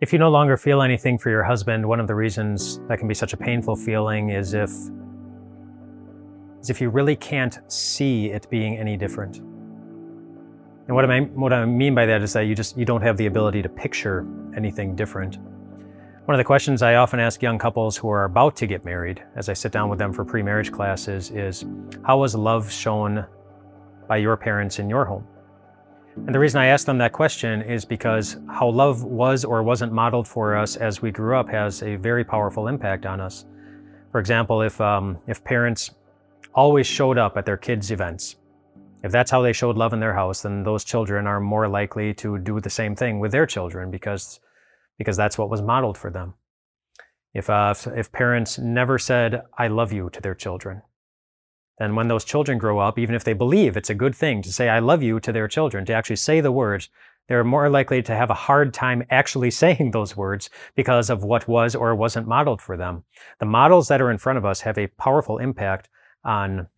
If you no longer feel anything for your husband, one of the reasons that can be such a painful feeling is if is if you really can't see it being any different. And what I what I mean by that is that you just you don't have the ability to picture anything different. One of the questions I often ask young couples who are about to get married as I sit down with them for pre-marriage classes is how was love shown by your parents in your home? And the reason I asked them that question is because how love was or wasn't modeled for us as we grew up has a very powerful impact on us. For example, if, um, if parents always showed up at their kids' events, if that's how they showed love in their house, then those children are more likely to do the same thing with their children because, because that's what was modeled for them. If, uh, if parents never said, I love you to their children, then when those children grow up, even if they believe it's a good thing to say, I love you to their children, to actually say the words, they're more likely to have a hard time actually saying those words because of what was or wasn't modeled for them. The models that are in front of us have a powerful impact on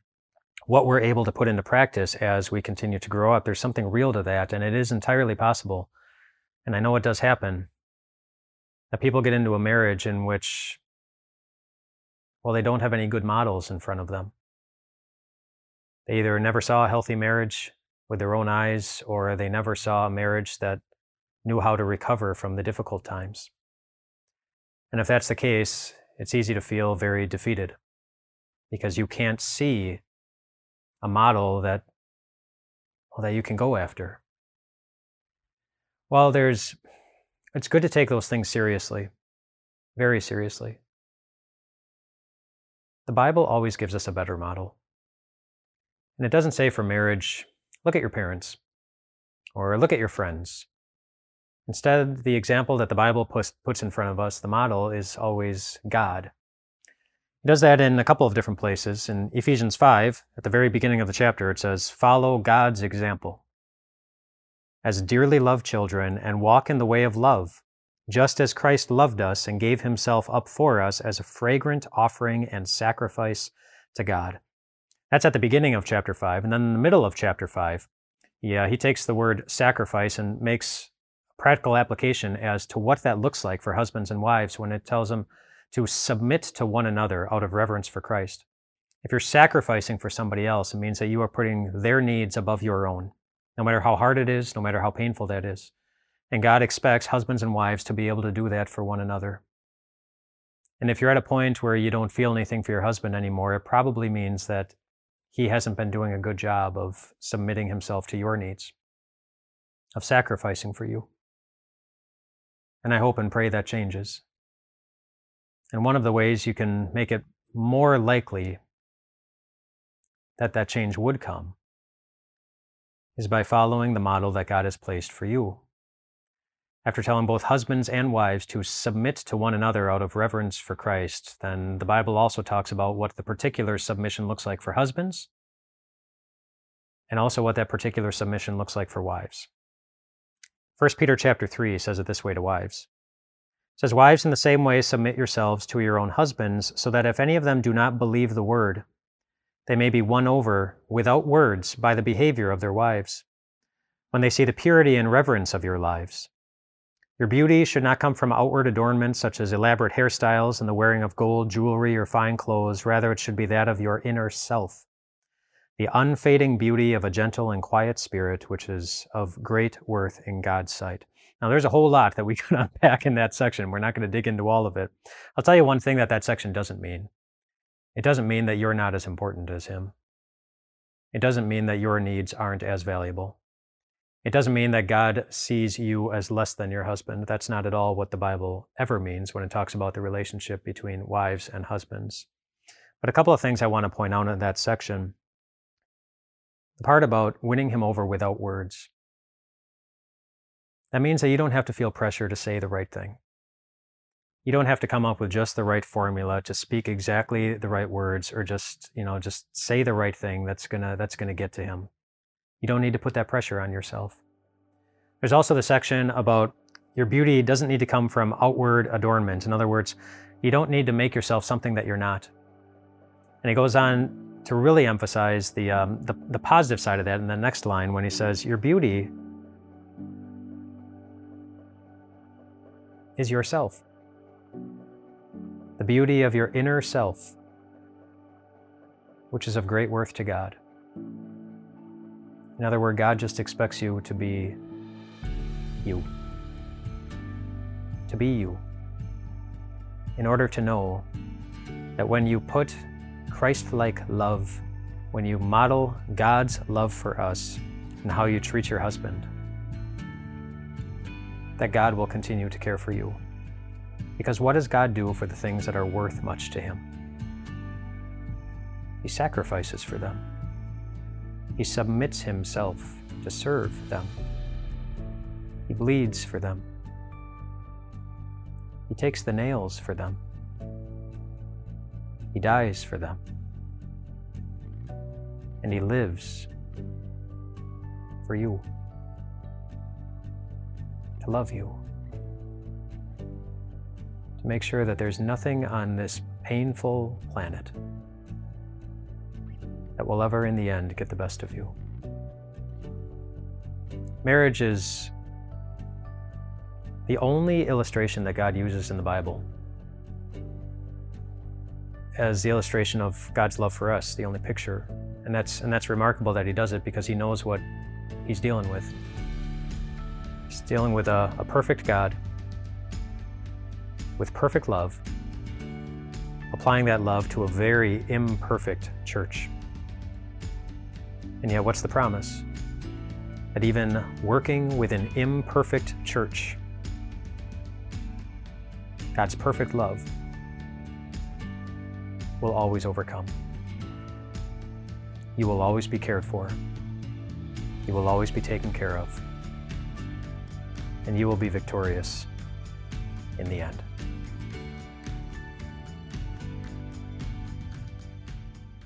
what we're able to put into practice as we continue to grow up. There's something real to that, and it is entirely possible. And I know it does happen that people get into a marriage in which, well, they don't have any good models in front of them. They either never saw a healthy marriage with their own eyes, or they never saw a marriage that knew how to recover from the difficult times. And if that's the case, it's easy to feel very defeated because you can't see a model that well, that you can go after. Well, there's it's good to take those things seriously, very seriously. The Bible always gives us a better model. And it doesn't say for marriage, look at your parents or look at your friends. Instead, the example that the Bible puts, in front of us, the model, is always God. It does that in a couple of different places. In Ephesians 5, at the very beginning of the chapter, it says, Follow God's example as dearly loved children and walk in the way of love, just as Christ loved us and gave himself up for us as a fragrant offering and sacrifice to God. That's at the beginning of chapter 5. And then in the middle of chapter 5, yeah, he takes the word sacrifice and makes practical application as to what that looks like for husbands and wives when it tells them to submit to one another out of reverence for Christ. If you're sacrificing for somebody else, it means that you are putting their needs above your own, no matter how hard it is, no matter how painful that is. And God expects husbands and wives to be able to do that for one another. And if you're at a point where you don't feel anything for your husband anymore, it probably means that he hasn't been doing a good job of submitting himself to your needs, of sacrificing for you. And I hope and pray that changes. And one of the ways you can make it more likely that that change would come is by following the model that God has placed for you after telling both husbands and wives to submit to one another out of reverence for Christ, then the Bible also talks about what the particular submission looks like for husbands and also what that particular submission looks like for wives. 1 Peter chapter 3 says it this way to wives. It says, Wives, in the same way, submit yourselves to your own husbands, so that if any of them do not believe the word, they may be won over without words by the behavior of their wives, when they see the purity and reverence of your lives your beauty should not come from outward adornments such as elaborate hairstyles and the wearing of gold jewelry or fine clothes. Rather, it should be that of your inner self, the unfading beauty of a gentle and quiet spirit, which is of great worth in God's sight. Now, there's a whole lot that we could unpack in that section. We're not going to dig into all of it. I'll tell you one thing that that section doesn't mean. It doesn't mean that you're not as important as Him. It doesn't mean that your needs aren't as valuable. It doesn't mean that God sees you as less than your husband. That's not at all what the Bible ever means when it talks about the relationship between wives and husbands. But a couple of things I want to point out in that section. The part about winning him over without words. That means that you don't have to feel pressure to say the right thing. You don't have to come up with just the right formula to speak exactly the right words or just, you know, just say the right thing that's going to that's going to get to him. You don't need to put that pressure on yourself. There's also the section about your beauty doesn't need to come from outward adornment. In other words, you don't need to make yourself something that you're not. And he goes on to really emphasize the, um, the, the positive side of that in the next line when he says, Your beauty is yourself. The beauty of your inner self, which is of great worth to God. In other words, God just expects you to be you. To be you. In order to know that when you put Christ like love, when you model God's love for us and how you treat your husband, that God will continue to care for you. Because what does God do for the things that are worth much to Him? He sacrifices for them. He submits Himself to serve them. He bleeds for them. He takes the nails for them. He dies for them. And He lives for you to love you, to make sure that there's nothing on this painful planet that will ever, in the end, get the best of you. Marriage is the only illustration that God uses in the Bible as the illustration of God's love for us, the only picture. And that's, and that's remarkable that He does it because He knows what He's dealing with. He's dealing with a, a perfect God with perfect love, applying that love to a very imperfect church. And yet, what's the promise? That even working with an imperfect church, God's perfect love will always overcome. You will always be cared for. You will always be taken care of and you will be victorious in the end.